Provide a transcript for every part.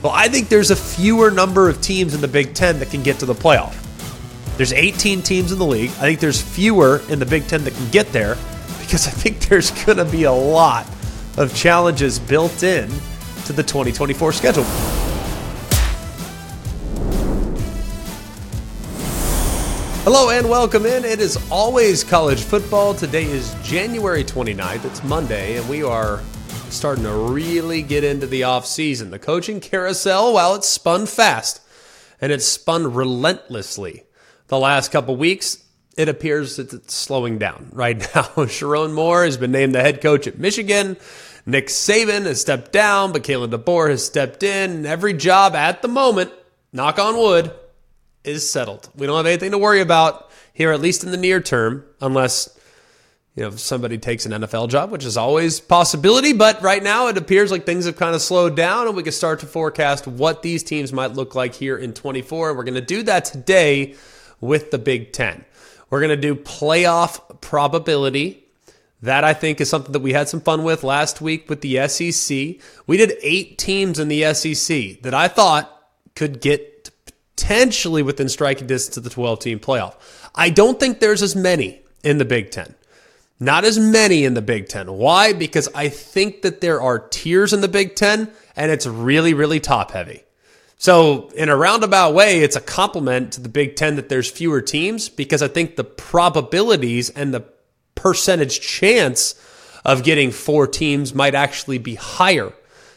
Well, I think there's a fewer number of teams in the Big Ten that can get to the playoff. There's 18 teams in the league. I think there's fewer in the Big Ten that can get there because I think there's going to be a lot of challenges built in to the 2024 schedule. Hello and welcome in. It is always college football. Today is January 29th. It's Monday, and we are starting to really get into the off season. The coaching carousel, while it's spun fast and it's spun relentlessly the last couple weeks, it appears that it's slowing down right now. Sherrone Moore has been named the head coach at Michigan. Nick Saban has stepped down, but Kalen DeBoer has stepped in. Every job at the moment, knock on wood, is settled. We don't have anything to worry about here, at least in the near term, unless you know if somebody takes an NFL job, which is always possibility. But right now, it appears like things have kind of slowed down, and we can start to forecast what these teams might look like here in 24. And we're going to do that today with the Big Ten. We're going to do playoff probability. That I think is something that we had some fun with last week with the SEC. We did eight teams in the SEC that I thought could get potentially within striking distance of the 12 team playoff. I don't think there's as many in the Big Ten. Not as many in the Big Ten. Why? Because I think that there are tiers in the Big Ten and it's really, really top heavy. So, in a roundabout way, it's a compliment to the Big Ten that there's fewer teams because I think the probabilities and the percentage chance of getting four teams might actually be higher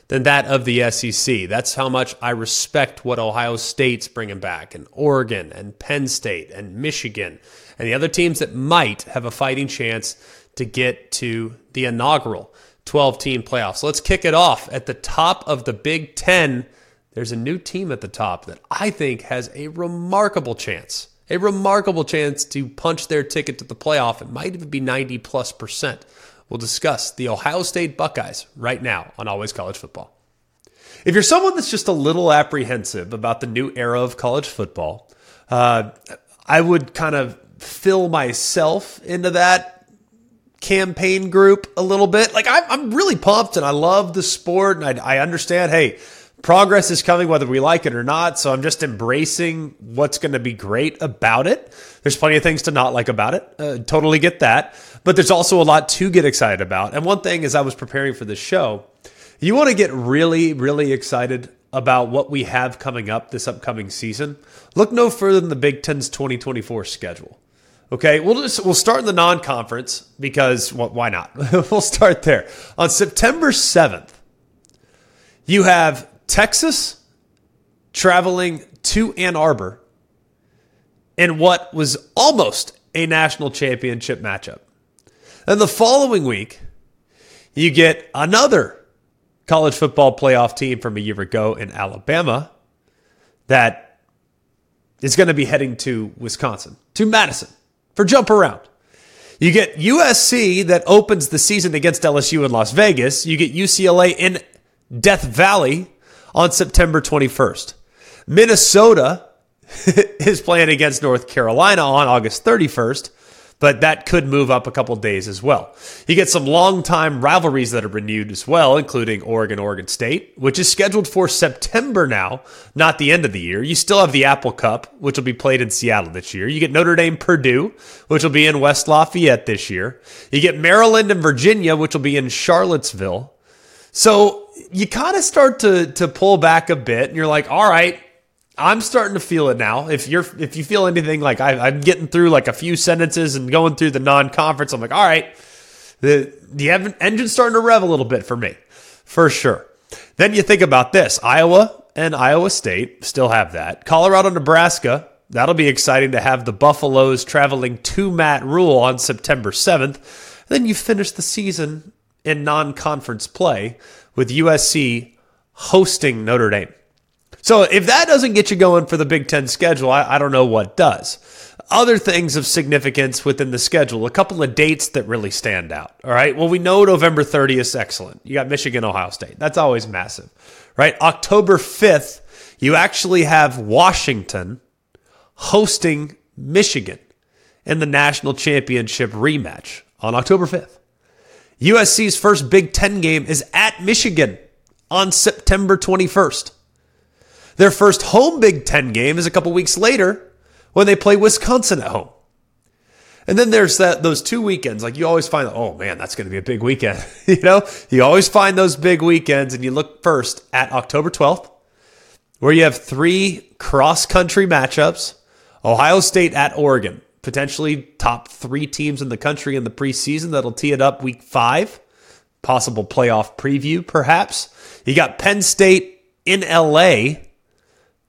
than that of the SEC. That's how much I respect what Ohio State's bringing back, and Oregon, and Penn State, and Michigan, and the other teams that might have a fighting chance to get to the inaugural 12 team playoffs. let's kick it off at the top of the Big Ten. There's a new team at the top that I think has a remarkable chance, a remarkable chance to punch their ticket to the playoff. It might even be 90 plus percent. We'll discuss the Ohio State Buckeyes right now on Always College Football. If you're someone that's just a little apprehensive about the new era of college football, uh, I would kind of fill myself into that campaign group a little bit. Like I'm, I'm really pumped and I love the sport and I, I understand. Hey, progress is coming whether we like it or not. So I'm just embracing what's going to be great about it. There's plenty of things to not like about it. Uh, totally get that. But there's also a lot to get excited about. And one thing as I was preparing for this show, you want to get really, really excited about what we have coming up this upcoming season. Look no further than the Big Ten's 2024 schedule. Okay, we'll just we'll start in the non-conference because well, why not? we'll start there. On September 7th, you have Texas traveling to Ann Arbor in what was almost a national championship matchup. And the following week, you get another college football playoff team from a year ago in Alabama that is going to be heading to Wisconsin, to Madison for jump around. You get USC that opens the season against LSU in Las Vegas. You get UCLA in Death Valley on September 21st. Minnesota is playing against North Carolina on August 31st but that could move up a couple days as well. You get some long-time rivalries that are renewed as well, including Oregon, Oregon State, which is scheduled for September now, not the end of the year. You still have the Apple Cup, which will be played in Seattle this year. You get Notre Dame, Purdue, which will be in West Lafayette this year. You get Maryland and Virginia, which will be in Charlottesville. So you kind of start to to pull back a bit, and you're like, all right, I'm starting to feel it now. If you're if you feel anything like I, am getting through like a few sentences and going through the non-conference, I'm like, all right, the the engine's starting to rev a little bit for me, for sure. Then you think about this: Iowa and Iowa State still have that. Colorado, Nebraska. That'll be exciting to have the Buffaloes traveling to Matt Rhule on September 7th. Then you finish the season in non-conference play with USC hosting Notre Dame. So if that doesn't get you going for the Big Ten schedule, I, I don't know what does. Other things of significance within the schedule, a couple of dates that really stand out. All right. Well, we know November 30th is excellent. You got Michigan, Ohio State. That's always massive, right? October 5th, you actually have Washington hosting Michigan in the national championship rematch on October 5th. USC's first Big Ten game is at Michigan on September 21st. Their first home Big Ten game is a couple weeks later when they play Wisconsin at home. And then there's that those two weekends. Like you always find, oh man, that's going to be a big weekend. you know, you always find those big weekends, and you look first at October 12th, where you have three cross country matchups: Ohio State at Oregon, potentially top three teams in the country in the preseason. That'll tee it up week five. Possible playoff preview, perhaps. You got Penn State in LA,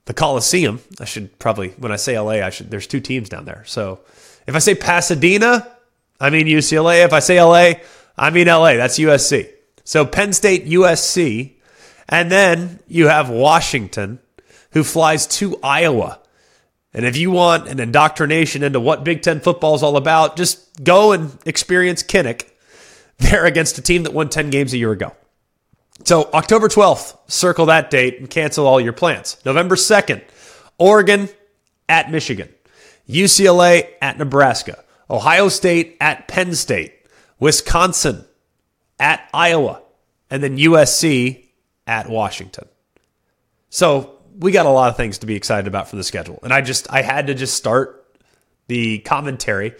the Coliseum. I should probably, when I say LA, I should. There's two teams down there, so if I say Pasadena, I mean UCLA. If I say LA, I mean LA. That's USC. So Penn State, USC. And then you have Washington, who flies to Iowa. And if you want an indoctrination into what Big Ten football is all about, just go and experience Kinnick there against a team that won 10 games a year ago. So October 12th, circle that date and cancel all your plans. November 2nd, Oregon at Michigan. UCLA at Nebraska, Ohio State at Penn State, Wisconsin at Iowa, and then USC at Washington. So we got a lot of things to be excited about for the schedule. And I just, I had to just start the commentary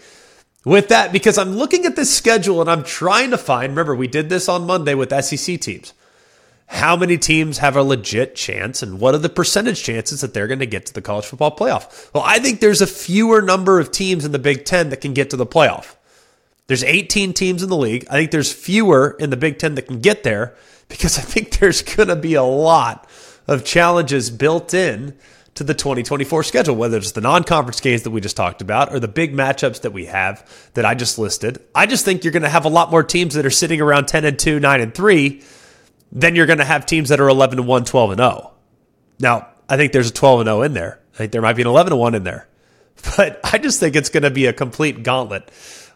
with that because I'm looking at this schedule and I'm trying to find, remember, we did this on Monday with SEC teams how many teams have a legit chance and what are the percentage chances that they're going to get to the college football playoff? Well, I think there's a fewer number of teams in the Big Ten that can get to the playoff. There's 18 teams in the league. I think there's fewer in the Big Ten that can get there because I think there's going to be a lot of challenges built in to the 2024 schedule, whether it's the non conference games that we just talked about or the big matchups that we have that I just listed. I just think you're going to have a lot more teams that are sitting around 10 and 2, 9 and 3 then you're going to have teams that are 11 and 1, 12 and 0. Now, I think there's a 12 and 0 in there. I think there might be an 11 and 1 in there. But I just think it's going to be a complete gauntlet.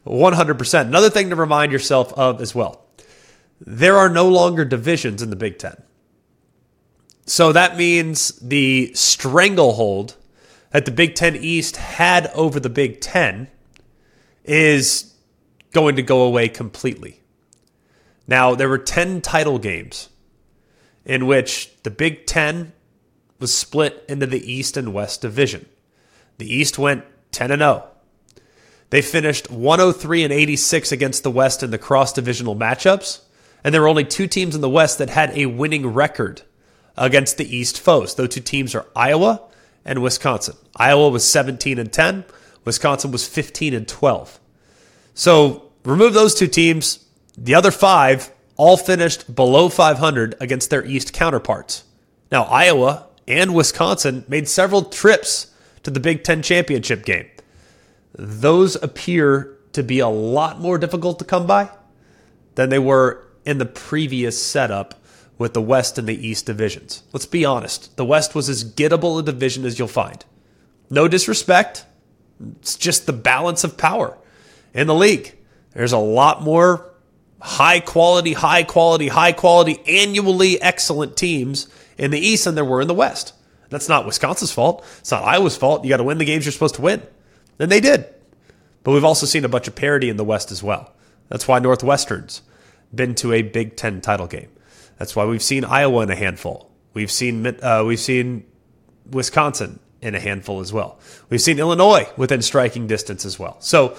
100%. Another thing to remind yourself of as well. There are no longer divisions in the Big 10. So that means the stranglehold that the Big 10 East had over the Big 10 is going to go away completely. Now, there were 10 title games in which the Big Ten was split into the East and West division. The East went 10 and 0. They finished 103 and 86 against the West in the cross divisional matchups, and there were only two teams in the West that had a winning record against the East foes. Those two teams are Iowa and Wisconsin. Iowa was 17 and 10, Wisconsin was 15 and 12. So, remove those two teams, the other five all finished below 500 against their East counterparts. Now, Iowa and Wisconsin made several trips to the Big Ten championship game. Those appear to be a lot more difficult to come by than they were in the previous setup with the West and the East divisions. Let's be honest. The West was as gettable a division as you'll find. No disrespect. It's just the balance of power in the league. There's a lot more high quality, high quality, high quality, annually excellent teams in the East than there were in the West. That's not Wisconsin's fault. It's not Iowa's fault. You got to win the games you're supposed to win. And they did. But we've also seen a bunch of parity in the West as well. That's why Northwestern's been to a Big Ten title game. That's why we've seen Iowa in a handful. We've seen uh, we've seen Wisconsin in a handful as well. We've seen Illinois within striking distance as well. So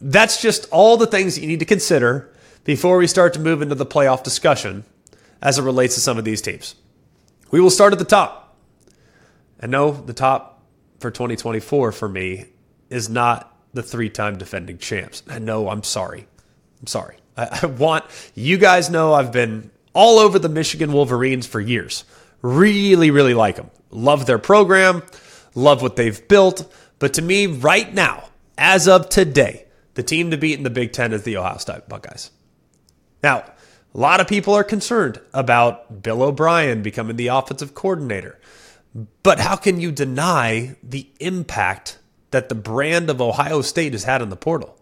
that's just all the things that you need to consider before we start to move into the playoff discussion as it relates to some of these teams. We will start at the top. And no, the top for 2024 for me is not the three time defending champs. And no, I'm sorry. I'm sorry. I, I want you guys know I've been all over the Michigan Wolverines for years. Really, really like them. Love their program, love what they've built. But to me, right now, as of today, the team to beat in the Big Ten is the Ohio State Buckeyes. Now, a lot of people are concerned about Bill O'Brien becoming the offensive coordinator. But how can you deny the impact that the brand of Ohio State has had in the portal?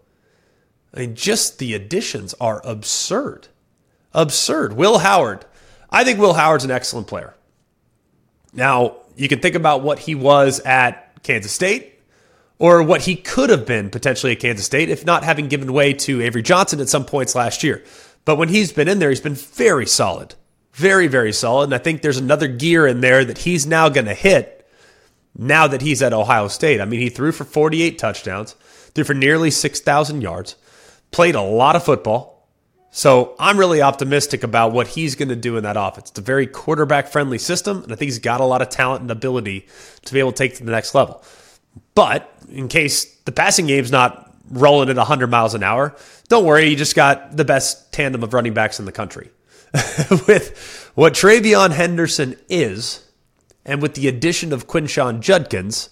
I mean, just the additions are absurd. Absurd. Will Howard. I think Will Howard's an excellent player. Now, you can think about what he was at Kansas State or what he could have been potentially at Kansas State if not having given way to Avery Johnson at some points last year. But when he's been in there, he's been very solid. Very, very solid. And I think there's another gear in there that he's now going to hit now that he's at Ohio State. I mean, he threw for 48 touchdowns, threw for nearly 6,000 yards, played a lot of football. So I'm really optimistic about what he's going to do in that offense. It's a very quarterback friendly system, and I think he's got a lot of talent and ability to be able to take to the next level. But in case the passing game's not rolling at 100 miles an hour, don't worry, you just got the best tandem of running backs in the country. with what TreVeyon Henderson is, and with the addition of Quinshon Judkins,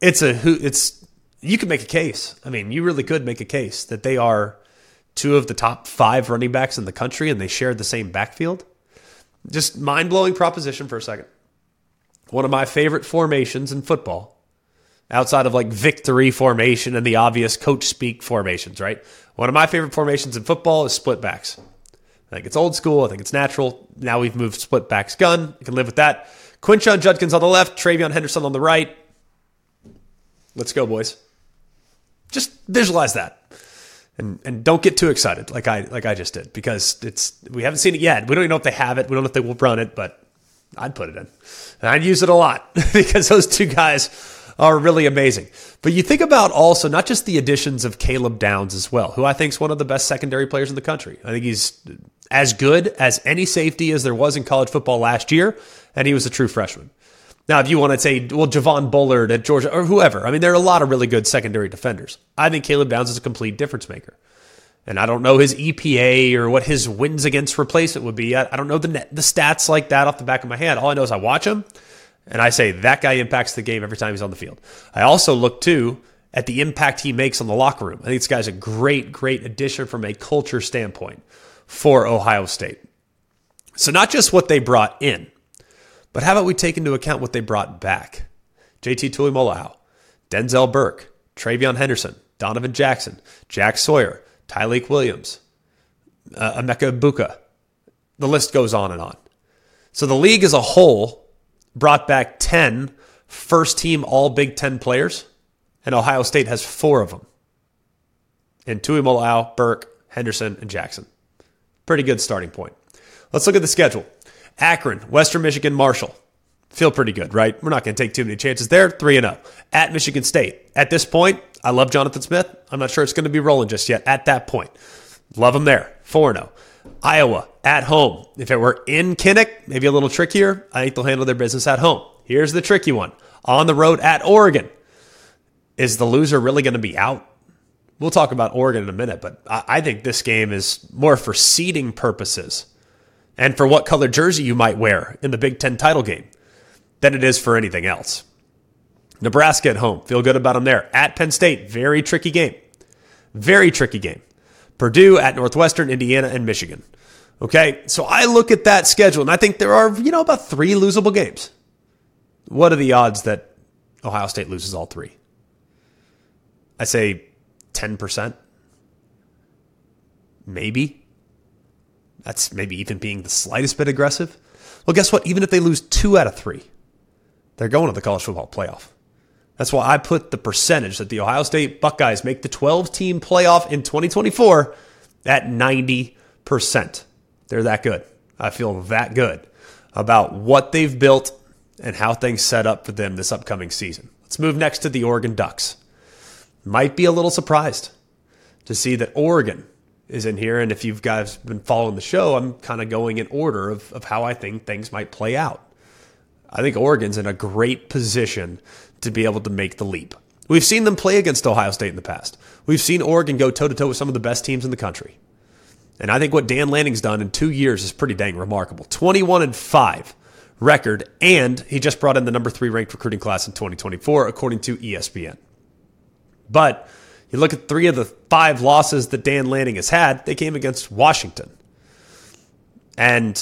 it's a who it's you could make a case. I mean, you really could make a case that they are two of the top five running backs in the country and they share the same backfield. Just mind blowing proposition for a second. One of my favorite formations in football, outside of like victory formation and the obvious coach speak formations, right? One of my favorite formations in football is split backs. I think it's old school. I think it's natural. Now we've moved split backs gun. You can live with that. Quinshon Judkins on the left, TreVeyon Henderson on the right. Let's go, boys. Just visualize that. And and don't get too excited like I like I just did because it's we haven't seen it yet. We don't even know if they have it. We don't know if they will run it, but I'd put it in. And I'd use it a lot because those two guys are really amazing. But you think about also not just the additions of Caleb Downs as well, who I think is one of the best secondary players in the country. I think he's as good as any safety as there was in college football last year, and he was a true freshman. Now, if you want to say, well, Javon Bullard at Georgia or whoever, I mean, there are a lot of really good secondary defenders. I think Caleb Downs is a complete difference maker. And I don't know his EPA or what his wins against replacement would be. I, I don't know the net, the stats like that off the back of my head. All I know is I watch him and I say that guy impacts the game every time he's on the field. I also look too at the impact he makes on the locker room. I think this guy's a great, great addition from a culture standpoint for Ohio State. So, not just what they brought in, but how about we take into account what they brought back? JT Tuimoloau, Denzel Burke, TreVeyon Henderson, Donovan Jackson, Jack Sawyer, Tyleik Williams, uh, Emeka Egbuka. The list goes on and on. So the league as a whole brought back 10 first team All Big Ten players, and Ohio State has four of them. And Tuimoloau, Burke, Henderson, and Jackson. Pretty good starting point. Let's look at the schedule. Akron, Western Michigan, Marshall. Feel pretty good, right? We're not going to take too many chances there. 3 0. At Michigan State. At this point, I love Jonathan Smith. I'm not sure it's going to be rolling just yet at that point. Love him there. 4 0. Iowa at home. If it were in Kinnick, maybe a little trickier. I think they'll handle their business at home. Here's the tricky one on the road at Oregon. Is the loser really going to be out? We'll talk about Oregon in a minute, but I think this game is more for seeding purposes and for what color jersey you might wear in the Big Ten title game than it is for anything else. Nebraska at home. Feel good about them there. At Penn State, very tricky game. Very tricky game. Purdue at Northwestern, Indiana, and Michigan. Okay, so I look at that schedule and I think there are, you know, about three losable games. What are the odds that Ohio State loses all three? I say 10%. Maybe. That's maybe even being the slightest bit aggressive. Well, guess what? Even if they lose two out of three, they're going to the college football playoff. That's why I put the percentage that the Ohio State Buckeyes make the 12 team playoff in 2024 at 90%. They're that good. I feel that good about what they've built and how things set up for them this upcoming season. Let's move next to the Oregon Ducks. Might be a little surprised to see that Oregon is in here. And if you've guys been following the show, I'm kind of going in order of, of how I think things might play out. I think Oregon's in a great position to be able to make the leap. We've seen them play against Ohio State in the past. We've seen Oregon go toe to toe with some of the best teams in the country. And I think what Dan Lanning's done in two years is pretty dang remarkable. 21 and 5 record, and he just brought in the number three ranked recruiting class in 2024, according to ESPN. But you look at three of the five losses that Dan Lanning has had, they came against Washington. And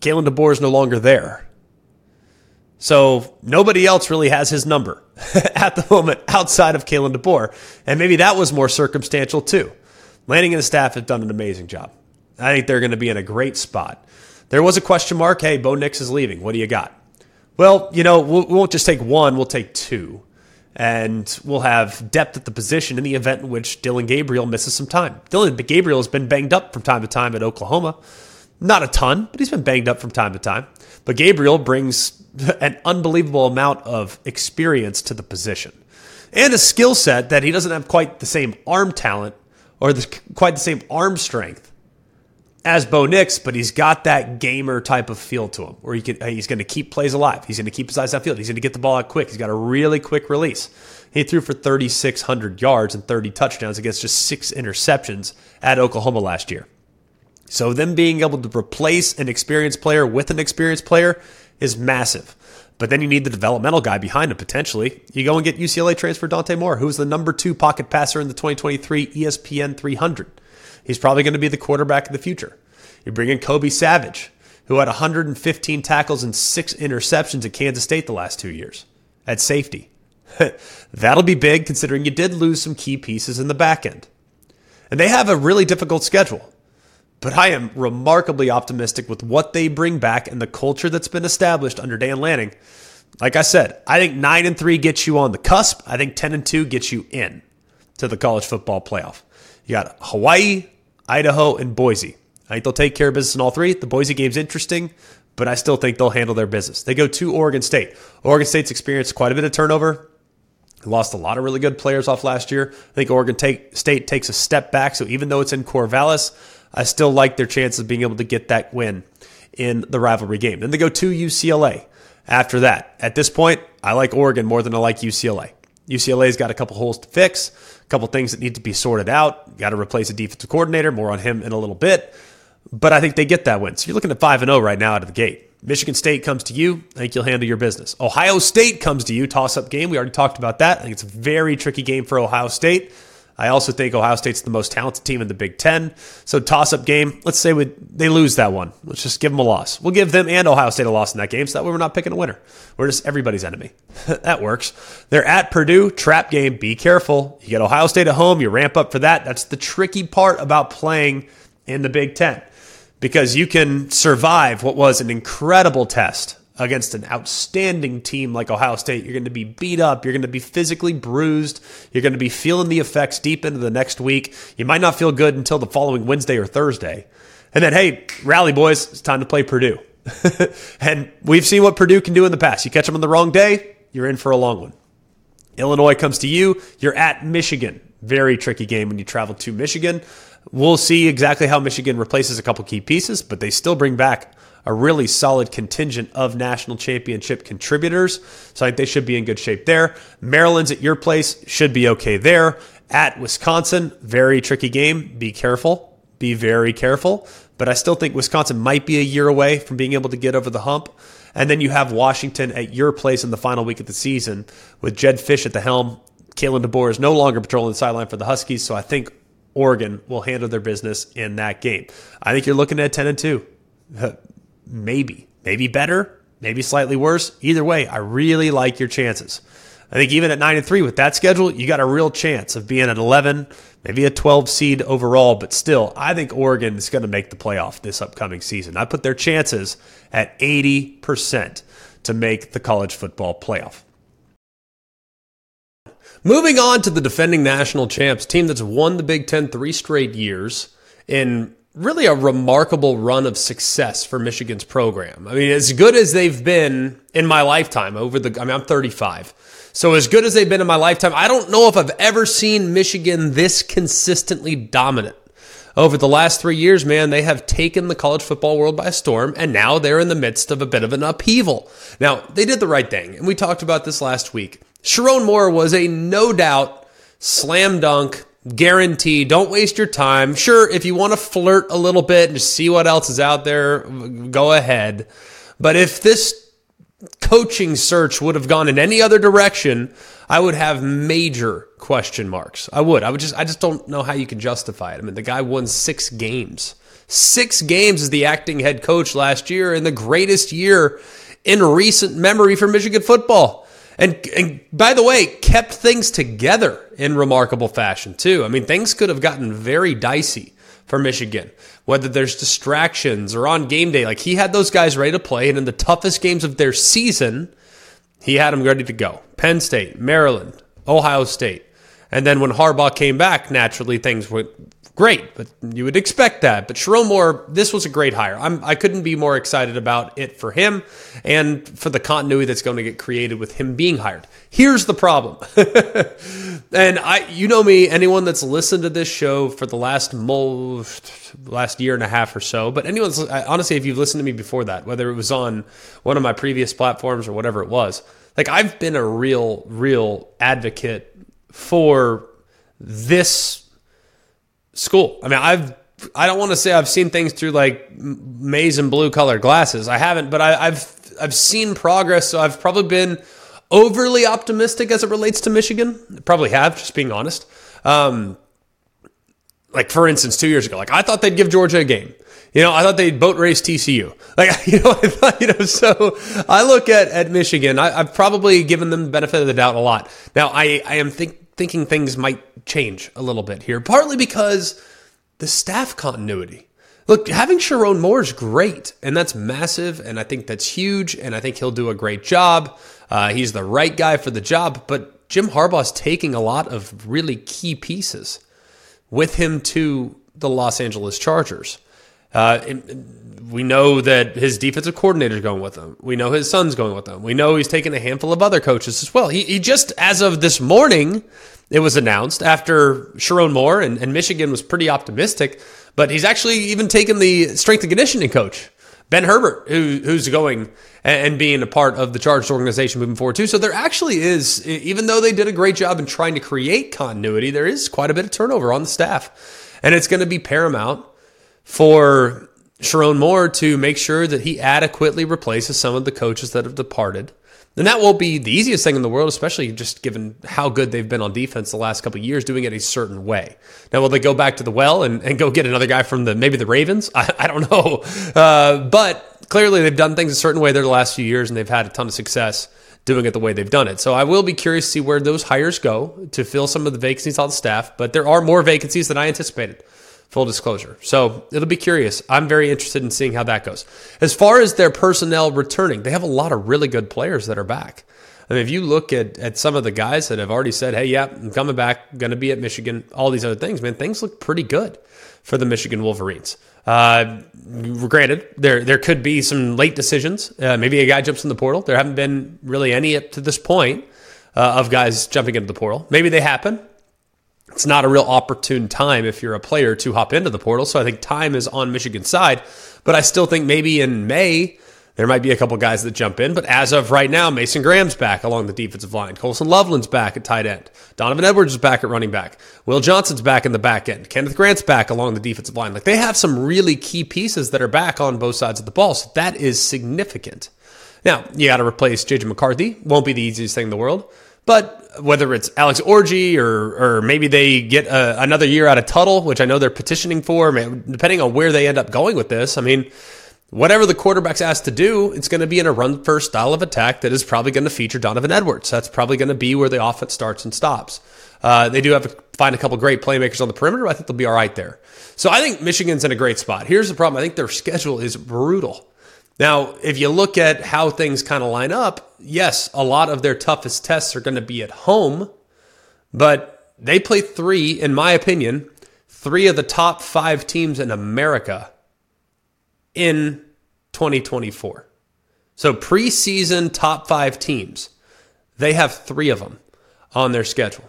Kalen DeBoer is no longer there. So nobody else really has his number at the moment outside of Kalen DeBoer. And maybe that was more circumstantial too. Lanning and his staff have done an amazing job. I think they're going to be in a great spot. There was a question mark. Hey, Bo Nix is leaving. What do you got? Well, you know, we won't just take one, we'll take two. And we'll have depth at the position in the event in which Dillon Gabriel misses some time. Dillon Gabriel has been banged up from time to time at Oklahoma. Not a ton, but he's been banged up from time to time. But Gabriel brings an unbelievable amount of experience to the position and a skill set that he doesn't have quite the same arm talent or the, quite the same arm strength as Bo Nix, but he's got that gamer type of feel to him where he can, he's going to keep plays alive. He's going to keep his eyes downfield. He's going to get the ball out quick. He's got a really quick release. He threw for 3,600 yards and 30 touchdowns against just six interceptions at Oklahoma last year. So, them being able to replace an experienced player with an experienced player is massive. But then you need the developmental guy behind him potentially. You go and get UCLA transfer Dante Moore, who's the number two pocket passer in the 2023 ESPN 300. He's probably going to be the quarterback of the future. You bring in Kobe Savage, who had 115 tackles and six interceptions at Kansas State the last two years at safety. That'll be big considering you did lose some key pieces in the back end. And they have a really difficult schedule. But I am remarkably optimistic with what they bring back and the culture that's been established under Dan Lanning. Like I said, I think 9 and 3 gets you on the cusp. I think 10 and 2 gets you in to the college football playoff. You got Hawaii, Idaho, and Boise. I think they'll take care of business in all three. The Boise game's interesting, but I still think they'll handle their business. They go to Oregon State. Oregon State's experienced quite a bit of turnover. Lost a lot of really good players off last year. I think Oregon take, State takes a step back. So even though it's in Corvallis, I still like their chances of being able to get that win in the rivalry game. Then they go to UCLA after that. At this point, I like Oregon more than I like UCLA. UCLA's got a couple holes to fix, a couple things that need to be sorted out. Got to replace a defensive coordinator. More on him in a little bit. But I think they get that win. So you're looking at 5 and 0 right now out of the gate. Michigan State comes to you. I think you'll handle your business. Ohio State comes to you. Toss up game. We already talked about that. I think it's a very tricky game for Ohio State. I also think Ohio State's the most talented team in the Big Ten. So toss up game. Let's say we, they lose that one. Let's just give them a loss. We'll give them and Ohio State a loss in that game. So that way we're not picking a winner. We're just everybody's enemy. that works. They're at Purdue. Trap game. Be careful. You get Ohio State at home. You ramp up for that. That's the tricky part about playing in the Big Ten because you can survive what was an incredible test against an outstanding team like Ohio State. You're going to be beat up. You're going to be physically bruised. You're going to be feeling the effects deep into the next week. You might not feel good until the following Wednesday or Thursday. And then, hey, rally, boys, it's time to play Purdue. and we've seen what Purdue can do in the past. You catch them on the wrong day, you're in for a long one. Illinois comes to you, you're at Michigan. Very tricky game when you travel to Michigan. We'll see exactly how Michigan replaces a couple key pieces, but they still bring back a really solid contingent of national championship contributors. So I think they should be in good shape there. Maryland's at your place, should be okay there. At Wisconsin, very tricky game. Be careful. Be very careful. But I still think Wisconsin might be a year away from being able to get over the hump. And then you have Washington at your place in the final week of the season with Jedd Fisch at the helm. Kalen DeBoer is no longer patrolling the sideline for the Huskies, so I think Oregon will handle their business in that game. I think you're looking at 10 and 2. maybe, maybe better, maybe slightly worse. Either way, I really like your chances. I think even at 9 and 3 with that schedule, you got a real chance of being at 11, maybe a 12 seed overall, but still, I think Oregon is going to make the playoff this upcoming season. I put their chances at 80% to make the college football playoff. Moving on to the defending national champs, team that's won the Big Ten three straight years in really a remarkable run of success for Michigan's program. I mean, as good as they've been in my lifetime over the, I mean, I'm 35. So as good as they've been in my lifetime, I don't know if I've ever seen Michigan this consistently dominant. Over the last three years, man, they have taken the college football world by storm, and now they're in the midst of a bit of an upheaval. Now, they did the right thing, and we talked about this last week. Sherrone Moore was a no doubt slam dunk guarantee. Don't waste your time. Sure, if you want to flirt a little bit and see what else is out there, go ahead. But if this coaching search would have gone in any other direction, I would have major question marks. I would. I would just I just don't know how you can justify it. I mean, the guy won 6 games. 6 games as the acting head coach last year in the greatest year in recent memory for Michigan football. And, and by the way, kept things together in remarkable fashion, too. I mean, things could have gotten very dicey for Michigan, whether there's distractions or on game day. Like he had those guys ready to play, and in the toughest games of their season, he had them ready to go. Penn State, Maryland, Ohio State. And then when Harbaugh came back, naturally things went great, but you would expect that. But Sherrone Moore, this was a great hire. I'm, I couldn't be more excited about it for him and for the continuity that's going to get created with him being hired. Here's the problem. and I, you know me, anyone that's listened to this show for the last most, last year and a half or so, but anyone's, honestly, if you've listened to me before that, whether it was on one of my previous platforms or whatever it was, like I've been a real, real advocate for this school. I mean, I've I don't want to say I've seen things through like maize and blue colored glasses. I haven't, but I, have I've seen progress. So I've probably been overly optimistic as it relates to Michigan. Probably have, just being honest. Um, like for instance, two years ago, like I thought they'd give Georgia a game. You know, I thought they'd boat race TCU. Like, you know, I thought, you know, so I look at, at Michigan, I, have probably given them the benefit of the doubt a lot. Now, I, I am think, thinking things might change a little bit here, partly because the staff continuity. Look, having Sherrone Moore is great, and that's massive, and I think that's huge, and I think he'll do a great job. Uh, he's the right guy for the job, but Jim Harbaugh's taking a lot of really key pieces with him to the Los Angeles Chargers. Uh, we know that his defensive coordinator is going with him. We know his son's going with him. We know he's taken a handful of other coaches as well. He, he just, as of this morning, it was announced after Sherrone Moore and, and Michigan was pretty optimistic, but he's actually even taken the strength and conditioning coach, Ben Herbert, who, who's going and, being a part of the Chargers organization moving forward too. So there actually is, even though they did a great job in trying to create continuity, there is quite a bit of turnover on the staff. And it's going to be paramount for Sherrone Moore to make sure that he adequately replaces some of the coaches that have departed. And that won't be the easiest thing in the world, especially just given how good they've been on defense the last couple years, doing it a certain way. Now, will they go back to the well and, and go get another guy from the maybe the Ravens? I, I don't know. Uh, but clearly, they've done things a certain way there the last few years, and they've had a ton of success doing it the way they've done it. So I will be curious to see where those hires go to fill some of the vacancies on the staff. But there are more vacancies than I anticipated full disclosure. So it'll be curious. I'm very interested in seeing how that goes. As far as their personnel returning, they have a lot of really good players that are back. I mean, if you look at, at some of the guys that have already said, hey, yeah, I'm coming back, going to be at Michigan, all these other things, man, things look pretty good for the Michigan Wolverines. Uh, granted, there there could be some late decisions. Uh, maybe a guy jumps in the portal. There haven't been really any up to this point uh, of guys jumping into the portal. Maybe they happen it's not a real opportune time if you're a player to hop into the portal. So I think time is on Michigan's side. But I still think maybe in May, there might be a couple guys that jump in. But as of right now, Mason Graham's back along the defensive line. Colston Loveland's back at tight end. Donovan Edwards is back at running back. Will Johnson's back in the back end. Kenneth Grant's back along the defensive line. Like they have some really key pieces that are back on both sides of the ball. So that is significant. Now, you got to replace JJ McCarthy. Won't be the easiest thing in the world. But whether it's Alex Orji or or maybe they get a, another year out of Tuttle, which I know they're petitioning for, depending on where they end up going with this. I mean, whatever the quarterback's asked to do, it's going to be in a run first style of attack that is probably going to feature Donovan Edwards. That's probably going to be where the offense starts and stops. Uh, they do have to find a couple great playmakers on the perimeter. I think they'll be all right there. So I think Michigan's in a great spot. Here's the problem. I think their schedule is brutal. Now, if you look at how things kind of line up, yes, a lot of their toughest tests are going to be at home, but they play three, in my opinion, three of the top five teams in America in 2024. So preseason top five teams, they have three of them on their schedule.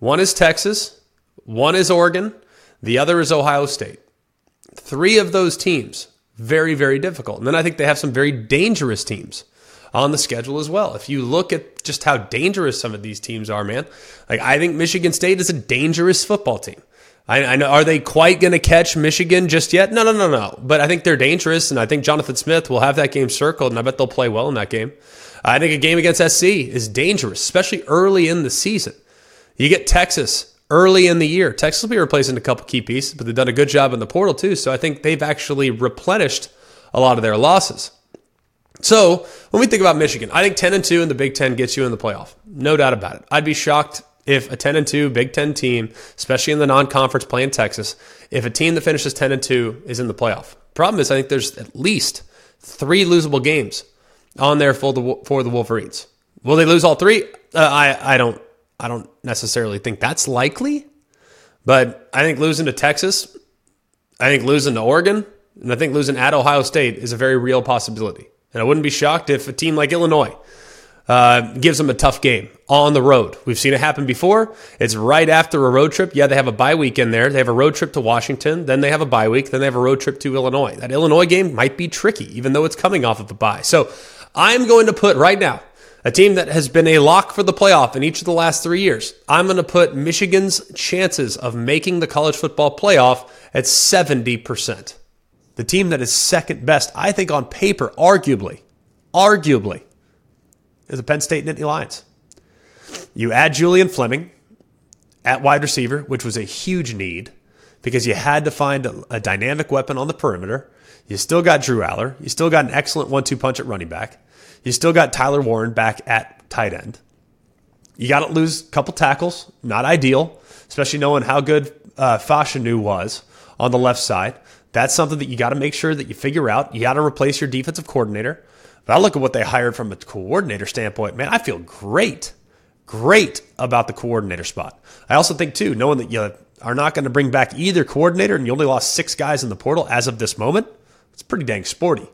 One is Texas, one is Oregon, the other is Ohio State. Three of those teams very, very difficult. And then I think they have some very dangerous teams on the schedule as well. If you look at just how dangerous some of these teams are, man, like I think Michigan State is a dangerous football team. I, I know, are they quite going to catch Michigan just yet? No, no, no, no. But I think they're dangerous, and I think Jonathan Smith will have that game circled, and I bet they'll play well in that game. I think a game against SC is dangerous, especially early in the season. You get Texas early in the year. Texas will be replacing a couple key pieces, but they've done a good job in the portal too. So I think they've actually replenished a lot of their losses. So when we think about Michigan, I think 10 and 2 in the Big Ten gets you in the playoff. No doubt about it. I'd be shocked if a 10 and 2 Big Ten team, especially in the non conference play in Texas, if a team that finishes 10 and 2 is in the playoff. Problem is, I think there's at least three losable games on there for the, for the Wolverines. Will they lose all three? Uh, I, I don't I don't necessarily think that's likely, But I think losing to Texas, I think losing to Oregon, and I think losing at Ohio State is a very real possibility. And I wouldn't be shocked if a team like Illinois uh, gives them a tough game on the road. We've seen it happen before. It's right after a road trip. Yeah, they have a bye week in there. They have a road trip to Washington. Then they have a bye week. Then they have a road trip to Illinois. That Illinois game might be tricky, even though it's coming off of a bye. So I'm going to put right now a team that has been a lock for the playoff in each of the last three years. I'm going to put Michigan's chances of making the college football playoff at 70%. The team that is second best, I think, on paper, arguably, arguably, is the Penn State Nittany Lions. You add Julian Fleming at wide receiver, which was a huge need because you had to find a, a dynamic weapon on the perimeter. You still got Drew Allar. You still got an excellent one two punch at running back. You still got Tyler Warren back at tight end. You got to lose a couple tackles. Not ideal, especially knowing how good uh, Fashanu was on the left side. That's something that you got to make sure that you figure out. You got to replace your defensive coordinator. But I look at what they hired from a coordinator standpoint, man, I feel great, great about the coordinator spot. I also think, too, knowing that you are not going to bring back either coordinator and you only lost six guys in the portal as of this moment, it's pretty dang sporty.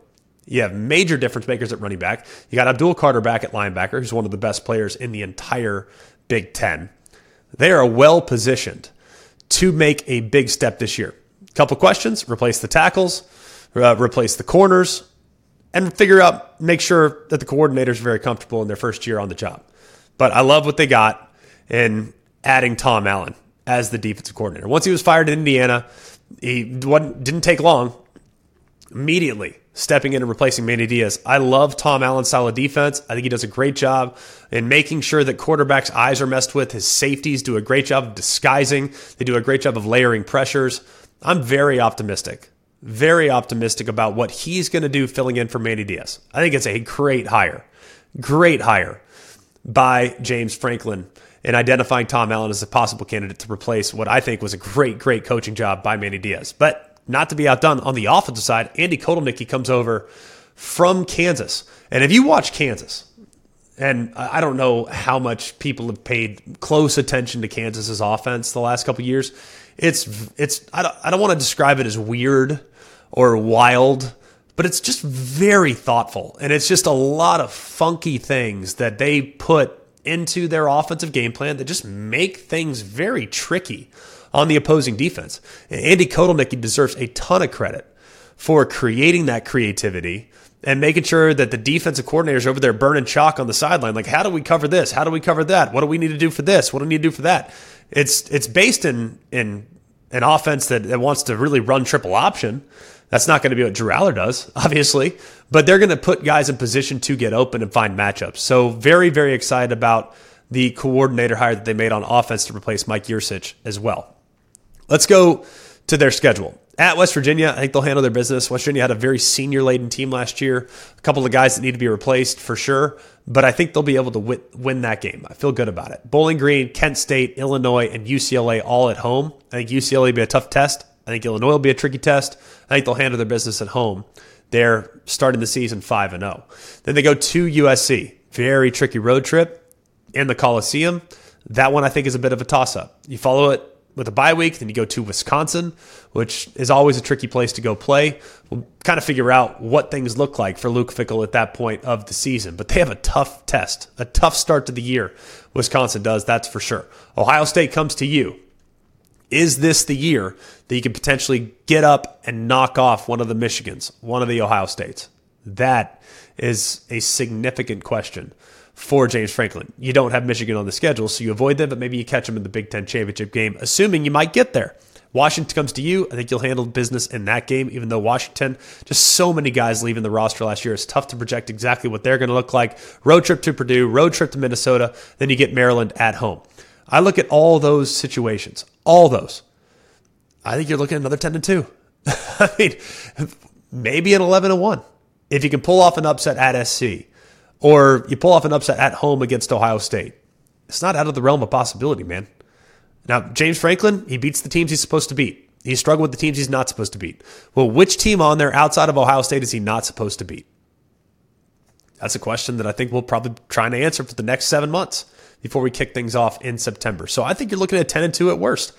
You have major difference makers at running back. You got Abdul Carter back at linebacker, who's one of the best players in the entire Big Ten. They are well positioned to make a big step this year. Couple questions: replace the tackles, uh, replace the corners, and figure out, make sure that the coordinators are very comfortable in their first year on the job. But I love what they got in adding Tom Allen as the defensive coordinator. Once he was fired in Indiana, he didn't take long. Immediately stepping in and replacing Manny Diaz. I love Tom Allen's style of defense. I think he does a great job in making sure that quarterbacks' eyes are messed with. His safeties do a great job of disguising. They do a great job of layering pressures. I'm very optimistic very optimistic about what he's going to do filling in for Manny Diaz. I think it's a great hire, great hire by James Franklin in identifying Tom Allen as a possible candidate to replace what I think was a great, great coaching job by Manny Diaz. But not to be outdone on the offensive side, Andy Kotelnicki comes over from Kansas. And if you watch Kansas, and I don't know how much people have paid close attention to Kansas's offense the last couple years. It's it's I don't, I don't want to describe it as weird or wild, but it's just very thoughtful. And it's just a lot of funky things that they put into their offensive game plan that just make things very tricky on the opposing defense. And Andy Kotelnicki deserves a ton of credit for creating that creativity and making sure that the defensive coordinators over there burning chalk on the sideline. Like, how do we cover this? How do we cover that? What do we need to do for this? What do we need to do for that? It's it's based in in an offense that, that wants to really run triple option. That's not going to be what Drew Allar does, obviously, but they're going to put guys in position to get open and find matchups. So very, very excited about the coordinator hire that they made on offense to replace Mike Yurcich as well. Let's go to their schedule. At West Virginia, I think they'll handle their business. West Virginia had a very senior laden team last year, a couple of guys that need to be replaced for sure, but I think they'll be able to win that game. I feel good about it. Bowling Green, Kent State, Illinois, and UCLA all at home. I think UCLA will be a tough test. I think Illinois will be a tricky test. I think they'll handle their business at home. They're starting the season 5 and 0. Then they go to USC. Very tricky road trip in the Coliseum. That one I think is a bit of a toss up. You follow it with a bye week, then you go to Wisconsin, which is always a tricky place to go play. We'll kind of figure out what things look like for Luke Fickell at that point of the season. But they have a tough test, a tough start to the year. Wisconsin does, that's for sure. Ohio State comes to you. Is this the year that you can potentially get up and knock off one of the Michigans, one of the Ohio States? That is a significant question for James Franklin. You don't have Michigan on the schedule, so you avoid them, but maybe you catch them in the Big Ten championship game, assuming you might get there. Washington comes to you. I think you'll handle business in that game, even though Washington, just so many guys leaving the roster last year. It's tough to project exactly what they're going to look like. Road trip to Purdue, road trip to Minnesota, then you get Maryland at home. I look at all those situations, all those. I think you're looking at another 10 to 2. I mean, maybe an 11 to 1. If you can pull off an upset at SC or you pull off an upset at home against Ohio State, it's not out of the realm of possibility, man. Now, James Franklin, he beats the teams he's supposed to beat. He struggled with the teams he's not supposed to beat. Well, which team on there outside of Ohio State is he not supposed to beat? That's a question that I think we'll probably try and answer for the next seven months before we kick things off in September. So I think you're looking at 10 and 2 at worst.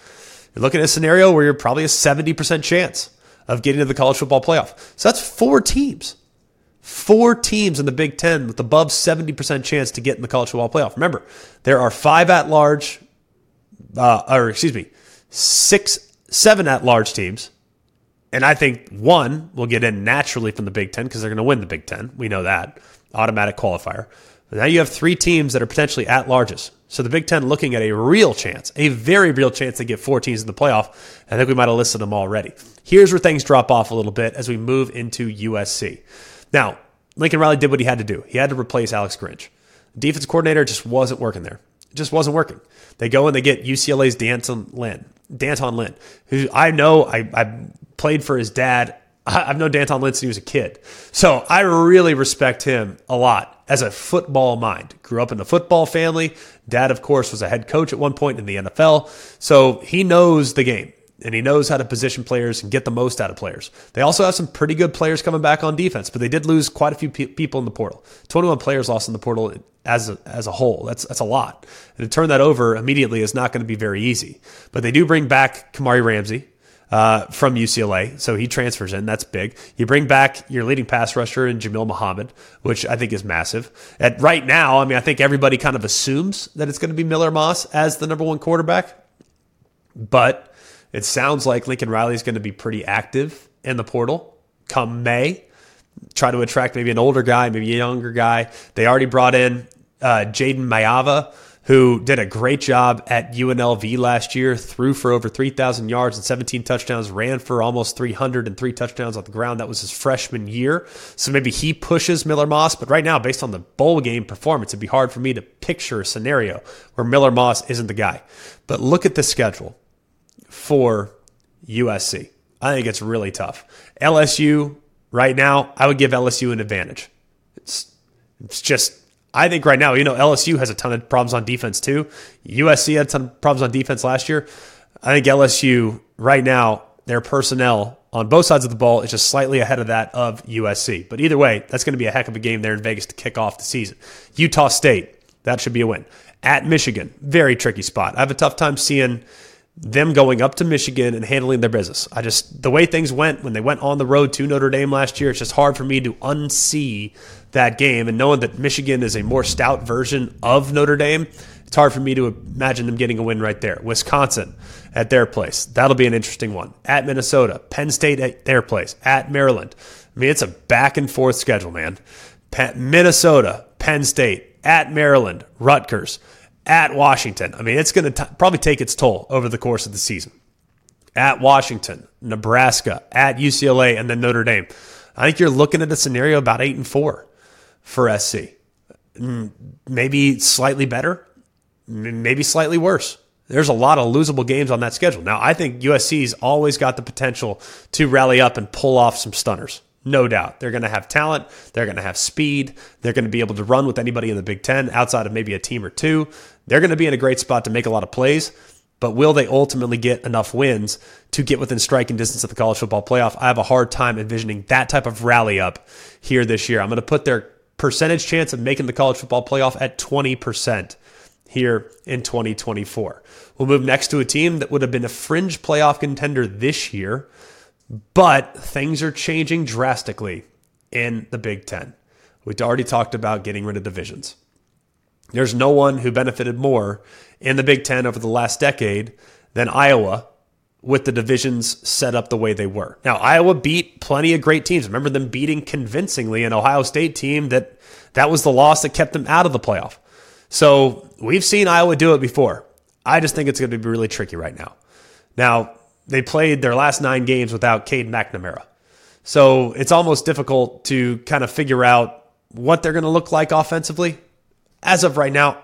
You're looking at a scenario where you're probably a 70% chance of getting to the college football playoff. So that's four teams. Four teams in the Big Ten with above 70% chance to get in the college football playoff. Remember, there are five at large, uh, or excuse me, six, seven at large teams. And I think one will get in naturally from the Big Ten because they're going to win the Big Ten. We know that. Automatic qualifier. But now you have three teams that are potentially at larges. So the Big Ten looking at a real chance, a very real chance to get four teams in the playoff. I think we might have listed them already. Here's where things drop off a little bit as we move into USC. Now, Lincoln Riley did what he had to do. He had to replace Alex Grinch. Defense coordinator just wasn't working there. It just wasn't working. They go and they get UCLA's D'Anton Lynn, D'Anton Lynn, who I know I, I played for his dad. I've known D'Anton Lynn since he was a kid. So I really respect him a lot as a football mind. Grew up in a football family. Dad, of course, was a head coach at one point in the NFL. So he knows the game and he knows how to position players and get the most out of players. They also have some pretty good players coming back on defense, but they did lose quite a few pe- people in the portal. 21 players lost in the portal as a, as a whole. That's that's a lot. And to turn that over immediately is not going to be very easy. But they do bring back Kamari Ramsey, uh, from UCLA. So he transfers in. That's big. You bring back your leading pass rusher in Jamil Muhammad, which I think is massive. At right now, I mean, I think everybody kind of assumes that it's going to be Miller Moss as the number one quarterback, but it sounds like Lincoln Riley is going to be pretty active in the portal come May. Try to attract maybe an older guy, maybe a younger guy. They already brought in uh, Jayden Maiava who did a great job at UNLV last year, threw for over 3,000 yards and 17 touchdowns, ran for almost 300 and three touchdowns on the ground. That was his freshman year. So maybe he pushes Miller Moss. But right now, based on the bowl game performance, it'd be hard for me to picture a scenario where Miller Moss isn't the guy. But look at the schedule for USC. I think it's really tough. LSU, right now, I would give LSU an advantage. It's, it's just I think right now, you know, LSU has a ton of problems on defense too. USC had a ton of problems on defense last year. I think LSU right now, their personnel on both sides of the ball is just slightly ahead of that of USC. But either way, that's going to be a heck of a game there in Vegas to kick off the season. Utah State, that should be a win. At Michigan, very tricky spot. I have a tough time seeing them going up to Michigan and handling their business. I just the way things went when they went on the road to Notre Dame last year, it's just hard for me to unsee that game. And knowing that Michigan is a more stout version of Notre Dame, it's hard for me to imagine them getting a win right there. Wisconsin at their place. That'll be an interesting one. At Minnesota, Penn State at their place, at Maryland. I mean, it's a back and forth schedule, man. Minnesota, Penn State, at Maryland, Rutgers at Washington. I mean, it's going to probably take its toll over the course of the season. At Washington, Nebraska, at UCLA, and then Notre Dame. I think you're looking at a scenario about eight and four for SC. Mm, maybe slightly better, maybe slightly worse. There's a lot of losable games on that schedule. Now, I think USC's always got the potential to rally up and pull off some stunners. No doubt. They're going to have talent. They're going to have speed. They're going to be able to run with anybody in the Big Ten outside of maybe a team or two. They're going to be in a great spot to make a lot of plays. But will they ultimately get enough wins to get within striking distance of the college football playoff? I have a hard time envisioning that type of rally up here this year. I'm going to put their percentage chance of making the college football playoff at 20% here in 2024. We'll move next to a team that would have been a fringe playoff contender this year but things are changing drastically in the Big Ten. We've already talked about getting rid of divisions. There's no one who benefited more in the Big Ten over the last decade than Iowa with the divisions set up the way they were. Now, Iowa beat plenty of great teams. Remember them beating convincingly an Ohio State team that that was the loss that kept them out of the playoff. So we've seen Iowa do it before. I just think it's going to be really tricky right now. Now, they played their last nine games without Cade McNamara. So it's almost difficult to kind of figure out what they're going to look like offensively. As of right now,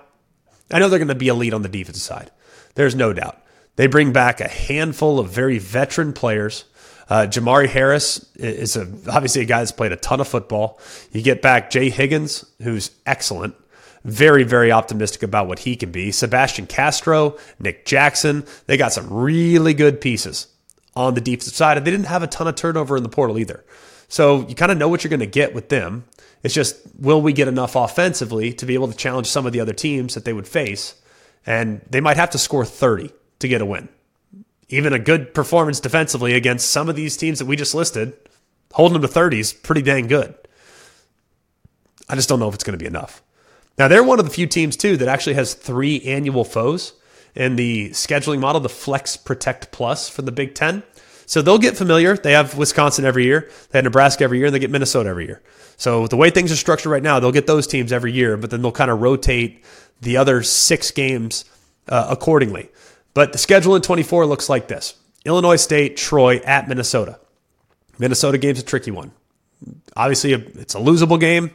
I know they're going to be elite on the defensive side. There's no doubt. They bring back a handful of very veteran players. Uh, Jermari Harris is a, obviously a guy that's played a ton of football. You get back Jay Higgins, who's excellent very, very optimistic about what he can be. Sebastian Castro, Nick Jackson, they got some really good pieces on the defensive side. And they didn't have a ton of turnover in the portal either. So you kind of know what you're going to get with them. It's just, will we get enough offensively to be able to challenge some of the other teams that they would face? And they might have to score 30 to get a win. even a good performance defensively against some of these teams that we just listed, holding them to 30s, pretty dang good. I just don't know if it's going to be enough. Now, they're one of the few teams, too, that actually has three annual foes in the scheduling model, the Flex Protect Plus for the Big Ten. So they'll get familiar. They have Wisconsin every year, they have Nebraska every year, and they get Minnesota every year. So the way things are structured right now, they'll get those teams every year, but then they'll kind of rotate the other six games uh, accordingly. But the schedule in 24 looks like this Illinois State, Troy at Minnesota. Minnesota game's a tricky one. Obviously, it's a losable game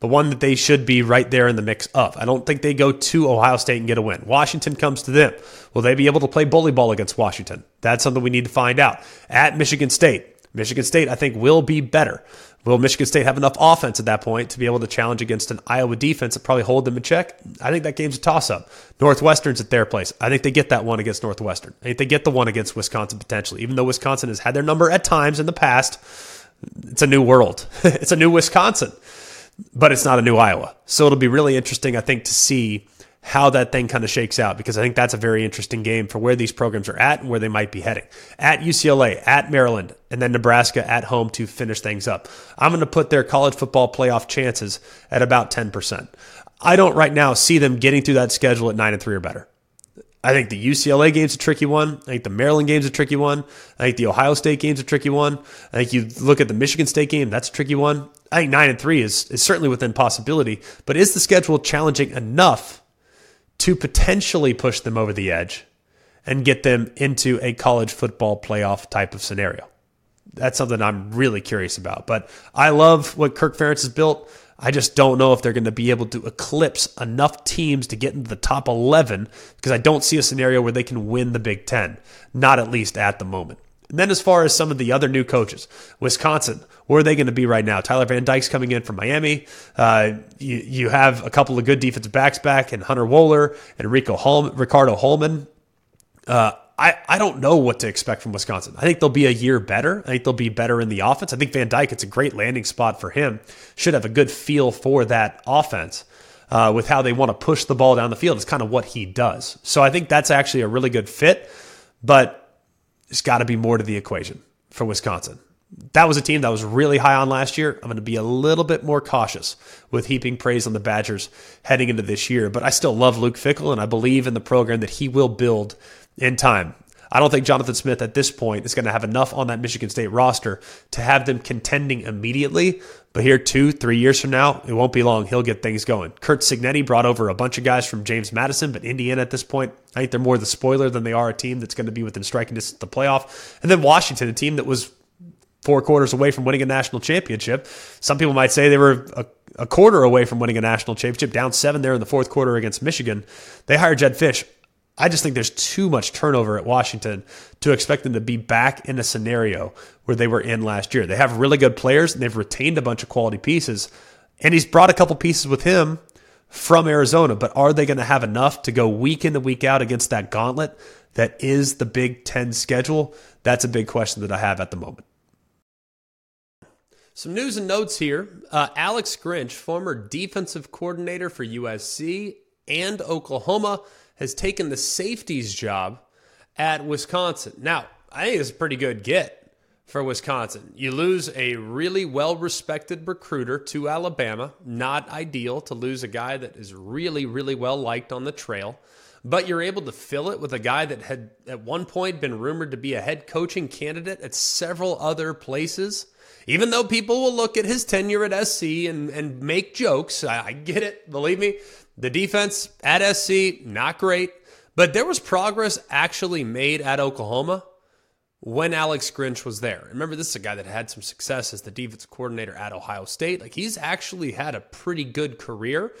but one that they should be right there in the mix of. I don't think they go to Ohio State and get a win. Washington comes to them. Will they be able to play bully ball against Washington? That's something we need to find out. At Michigan State, Michigan State, I think, will be better. Will Michigan State have enough offense at that point to be able to challenge against an Iowa defense that probably hold them in check? I think that game's a toss up. Northwestern's at their place. I think they get that one against Northwestern. I think they get the one against Wisconsin potentially, even though Wisconsin has had their number at times in the past. It's a new world. it's a new Wisconsin but it's not a new Iowa. So it'll be really interesting, I think, to see how that thing kind of shakes out because I think that's a very interesting game for where these programs are at and where they might be heading. At UCLA, at Maryland, and then Nebraska at home to finish things up. I'm going to put their college football playoff chances at about 10%. I don't right now see them getting through that schedule at 9 and 3 or better. I think the UCLA game's a tricky one. I think the Maryland game's a tricky one. I think the Ohio State game's a tricky one. I think you look at the Michigan State game, that's a tricky one. I think nine and three is, is certainly within possibility, but is the schedule challenging enough to potentially push them over the edge and get them into a college football playoff type of scenario? That's something I'm really curious about. But I love what Kirk Ferentz has built. I just don't know if they're going to be able to eclipse enough teams to get into the top 11 because I don't see a scenario where they can win the Big Ten, not at least at the moment. And then, as far as some of the other new coaches, Wisconsin, where are they going to be right now? Tyler Van Dyke's coming in from Miami. Uh, you, you have a couple of good defensive backs back, and Hunter Wohler and Rico Ricardo Hallman. Uh, I, I don't know what to expect from Wisconsin. I think they'll be a year better. I think they'll be better in the offense. I think Van Dyke, it's a great landing spot for him. Should have a good feel for that offense uh, with how they want to push the ball down the field. It's kind of what he does. So I think that's actually a really good fit, but there's got to be more to the equation for Wisconsin. That was a team that was really high on last year. I'm going to be a little bit more cautious with heaping praise on the Badgers heading into this year, but I still love Luke Fickell and I believe in the program that he will build in time. I don't think Jonathan Smith at this point is going to have enough on that Michigan State roster to have them contending immediately. But here, two, three years from now, it won't be long. He'll get things going. Curt Cignetti brought over a bunch of guys from James Madison, but Indiana at this point, I think they're more the spoiler than they are a team that's going to be within striking distance of the playoff. And then Washington, a team that was four quarters away from winning a national championship. Some people might say they were a, a quarter away from winning a national championship, down seven there in the fourth quarter against Michigan. They hired Jedd Fisch. I just think there's too much turnover at Washington to expect them to be back in a scenario where they were in last year. They have really good players and they've retained a bunch of quality pieces. And he's brought a couple pieces with him from Arizona, but are they going to have enough to go week in and week out against that gauntlet that is the Big Ten schedule? That's a big question that I have at the moment. Some news and notes here. Uh, Alex Grinch, former defensive coordinator for USC and Oklahoma, has taken the safeties job at Wisconsin. Now, I think it's a pretty good get for Wisconsin. You lose a really well respected recruiter to Alabama. Not ideal to lose a guy that is really, really well liked on the trail. But you're able to fill it with a guy that had at one point been rumored to be a head coaching candidate at several other places. Even though people will look at his tenure at SC and, and make jokes, I, I get it, believe me. The defense at SC, not great, but there was progress actually made at Oklahoma when Alex Grinch was there. Remember, this is a guy that had some success as the defense coordinator at Ohio State. Like he's actually had a pretty good career.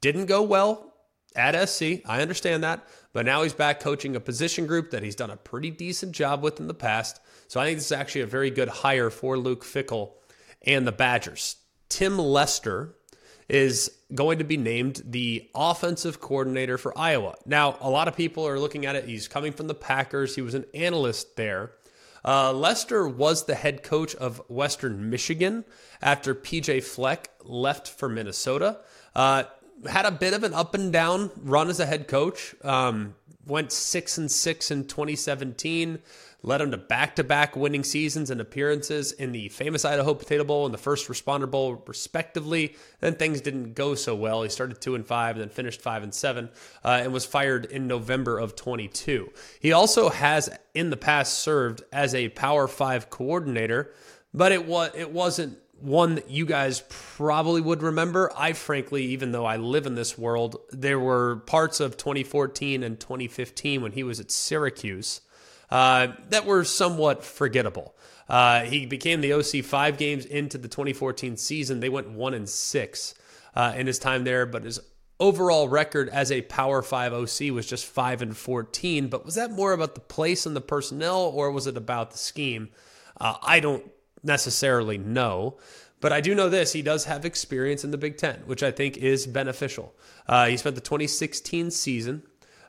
Didn't go well at SC. I understand that. But now he's back coaching a position group that he's done a pretty decent job with in the past. So I think this is actually a very good hire for Luke Fickell and the Badgers. Tim Lester is going to be named the offensive coordinator for Iowa. Now, a lot of people are looking at it. He's coming from the Packers, he was an analyst there. Uh, Lester was the head coach of Western Michigan after PJ Fleck left for Minnesota. Uh, had a bit of an up and down run as a head coach. Um, went six and six in 2017 led them to back to back winning seasons and appearances in the famous Idaho Potato Bowl and the First Responder Bowl, respectively. Then things didn't go so well. He started two and five, and then finished five and seven, uh, and was fired in November of 22. He also has in the past served as a Power Five coordinator, but it was it wasn't one that you guys probably would remember. I frankly, even though I live in this world, there were parts of 2014 and 2015 when he was at Syracuse uh, that were somewhat forgettable. Uh, he became the OC five games into the 2014 season. They went one and six uh, in his time there, but his overall record as a Power Five OC was just five and 14. But was that more about the place and the personnel, or was it about the scheme? Uh, I don't necessarily know. But I do know this: he does have experience in the Big Ten, which I think is beneficial. Uh, he spent the 2016 season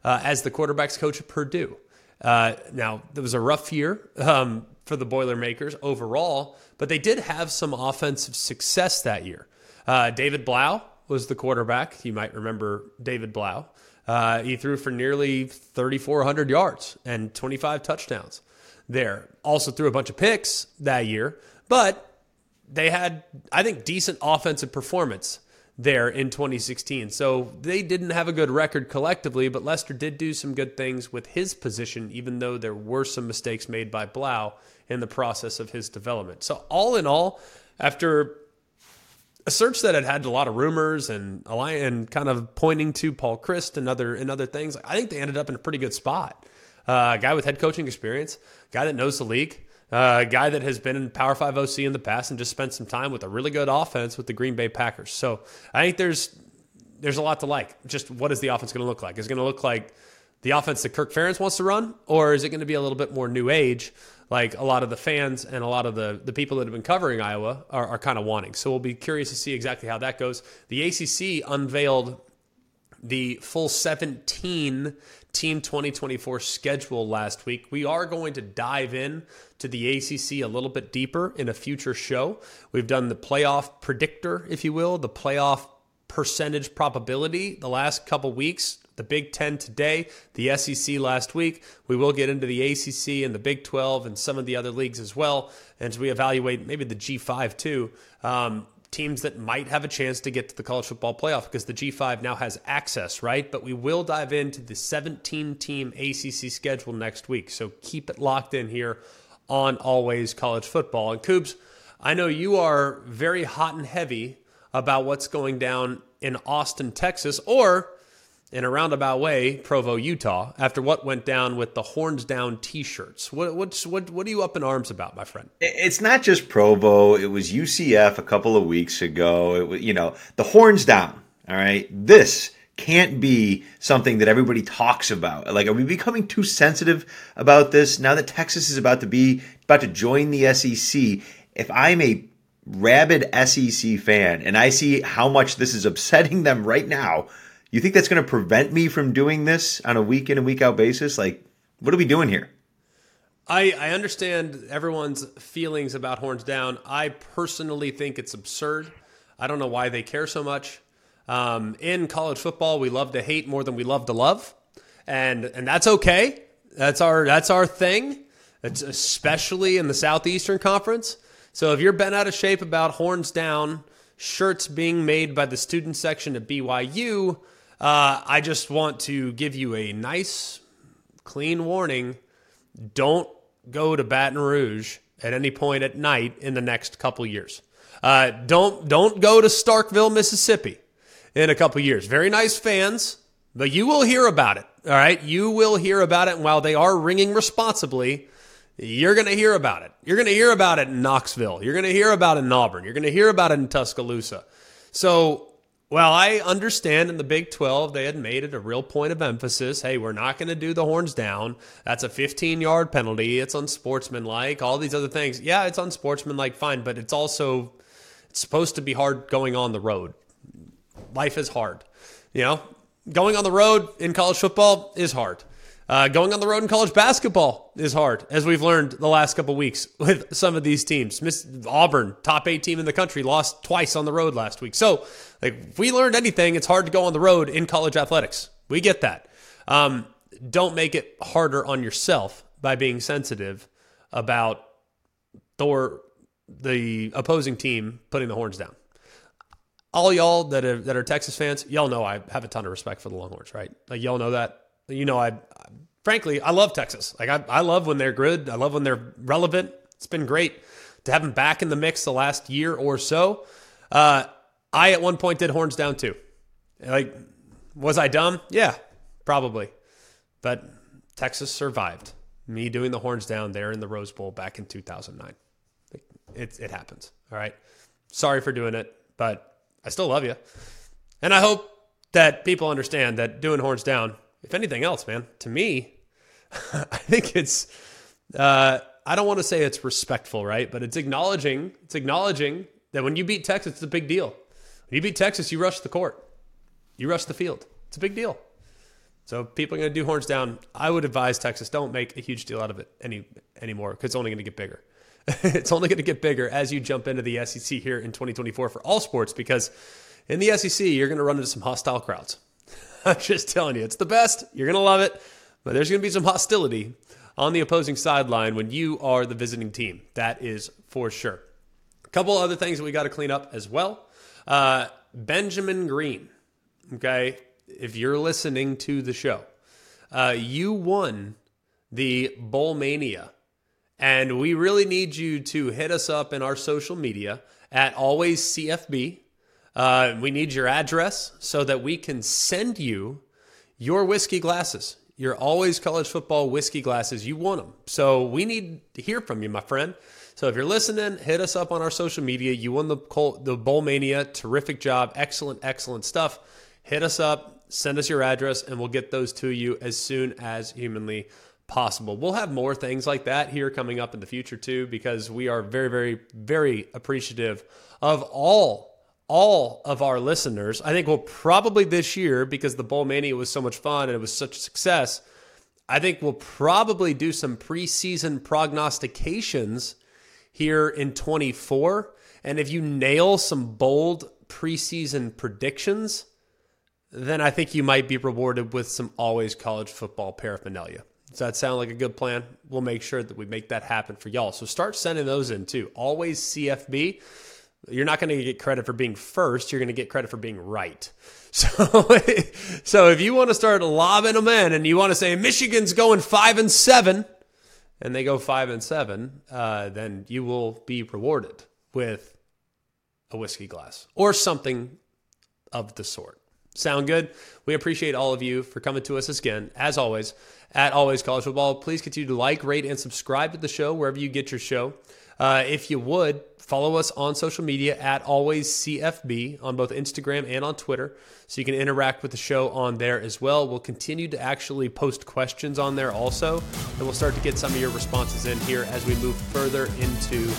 uh, as the quarterbacks coach at Purdue. Uh, now, it was a rough year um, for the Boilermakers overall, but they did have some offensive success that year. Uh, David Blough was the quarterback. You might remember David Blough. Uh, he threw for nearly 3,400 yards and 25 touchdowns there. Also threw a bunch of picks that year, but they had, I think, decent offensive performance there in 2016. So they didn't have a good record collectively, but Lester did do some good things with his position, even though there were some mistakes made by Blough in the process of his development. So, all in all, after a search that had had a lot of rumors and and kind of pointing to Paul Chryst and other and other things, I think they ended up in a pretty good spot. Uh, guy with head coaching experience, guy that knows the league, uh, guy that has been in Power Five OC in the past and just spent some time with a really good offense with the Green Bay Packers. So I think there's there's a lot to like. Just what is the offense going to look like? Is it going to look like the offense that Kirk Ferentz wants to run, or is it going to be a little bit more new age, like a lot of the fans and a lot of the the people that have been covering Iowa are, are kind of wanting? So we'll be curious to see exactly how that goes. The ACC unveiled the full 17 Team 2024 schedule last week. We are going to dive in to the ACC a little bit deeper in a future show. We've done the playoff predictor, if you will, the playoff percentage probability the last couple weeks. The Big Ten today, the SEC last week. We will get into the ACC and the Big 12 and some of the other leagues as well. And as we evaluate maybe the G5 too, um, teams that might have a chance to get to the college football playoff because the G5 now has access, right? But we will dive into the 17 team ACC schedule next week. So keep it locked in here on Always College Football. And Coops, I know you are very hot and heavy about what's going down in Austin, Texas, or in a roundabout way, Provo, Utah, after what went down with the horns down T-shirts. What what's what what are you up in arms about, my friend? It's not just Provo. It was UCF a couple of weeks ago. It was you know the horns down. All right, this can't be something that everybody talks about. Like, are we becoming too sensitive about this now that Texas is about to be about to join the SEC? If I'm a rabid SEC fan and I see how much this is upsetting them right now you think that's going to prevent me from doing this on a week in and week out basis? Like, what are we doing here? I, I understand everyone's feelings about horns down. I personally think it's absurd. I don't know why they care so much. Um, in college football, we love to hate more than we love to love, and and that's okay. That's our that's our thing. It's especially in the Southeastern Conference. So if you're bent out of shape about horns down, shirts being made by the student section at BYU, uh, I just want to give you a nice, clean warning. Don't go to Baton Rouge at any point at night in the next couple years. Uh, don't don't go to Starkville, Mississippi, in a couple years. Very nice fans, but you will hear about it. All right, you will hear about it. And while they are ringing responsibly, you're going to hear about it. You're going to hear about it in Knoxville. You're going to hear about it in Auburn. You're going to hear about it in Tuscaloosa. So well, I understand in the Big 12 they had made it a real point of emphasis. Hey, we're not going to do the horns down. That's a 15 yard penalty. It's unsportsmanlike. All these other things. Yeah, it's unsportsmanlike, fine, but it's also it's supposed to be hard going on the road. Life is hard. You know, going on the road in college football is hard. Uh, going on the road in college basketball is hard, as we've learned the last couple weeks with some of these teams. Miss Auburn, top eight team in the country, lost twice on the road last week. So, like, if we learned anything, it's hard to go on the road in college athletics. We get that. Um, don't make it harder on yourself by being sensitive about Thor, the opposing team putting the horns down. All y'all that are that are Texas fans, y'all know I have a ton of respect for the Longhorns, right? Like y'all know that. You know, I, I frankly I love Texas. Like I, I love when they're good. I love when they're relevant. It's been great to have them back in the mix the last year or so. Uh, I at one point did horns down too. Like, was I dumb? Yeah, probably. But Texas survived me doing the horns down there in the Rose Bowl back in 2009. It, it happens. All right. Sorry for doing it, but I still love you. And I hope that people understand that doing horns down, if anything else, man, to me, I think it's, uh, I don't want to say it's respectful, right? But it's acknowledging, it's acknowledging that when you beat Texas, it's a big deal. When you beat Texas, you rush the court, you rush the field. It's a big deal. So people are going to do horns down. I would advise Texas don't make a huge deal out of it any anymore because it's only going to get bigger. it's only going to get bigger as you jump into the SEC here in 2024 for all sports because in the SEC you're going to run into some hostile crowds. I'm just telling you, it's the best. You're going to love it, but there's going to be some hostility on the opposing sideline when you are the visiting team. That is for sure. A couple other things that we got to clean up as well. Uh, Benjamin Green, okay, if you're listening to the show, uh, you won the Bowl Mania. And we really need you to hit us up in our social media at always CFB. Uh, we need your address so that we can send you your whiskey glasses, your always college football whiskey glasses. You want them. So we need to hear from you, my friend. So if you're listening, hit us up on our social media. You won the the Bowl Mania. Terrific job. Excellent, excellent stuff. Hit us up send us your address and we'll get those to you as soon as humanly possible. We'll have more things like that here coming up in the future too because we are very very very appreciative of all all of our listeners. I think we'll probably this year because the Bowl Mania was so much fun and it was such a success. I think we'll probably do some preseason prognostications here in 24 and if you nail some bold preseason predictions, then I think you might be rewarded with some always college football paraphernalia. Does that sound like a good plan? We'll make sure that we make that happen for y'all. So start sending those in too. Always CFB. You're not going to get credit for being first. You're going to get credit for being right. So, so if you want to start lobbing them in and you want to say Michigan's going five and seven, and they go five and seven, uh, then you will be rewarded with a whiskey glass or something of the sort. Sound good? We appreciate all of you for coming to us again. As always, at Always College Football, please continue to like, rate, and subscribe to the show wherever you get your show. Uh, if you would, follow us on social media at Always CFB on both Instagram and on Twitter so you can interact with the show on there as well. We'll continue to actually post questions on there also, and we'll start to get some of your responses in here as we move further into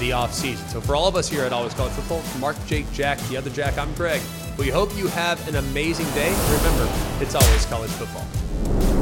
the off season. So for all of us here at Always College Football, Mark, Jake, Jack, the other Jack, I'm Greg. We hope you have an amazing day. Remember, it's always college football.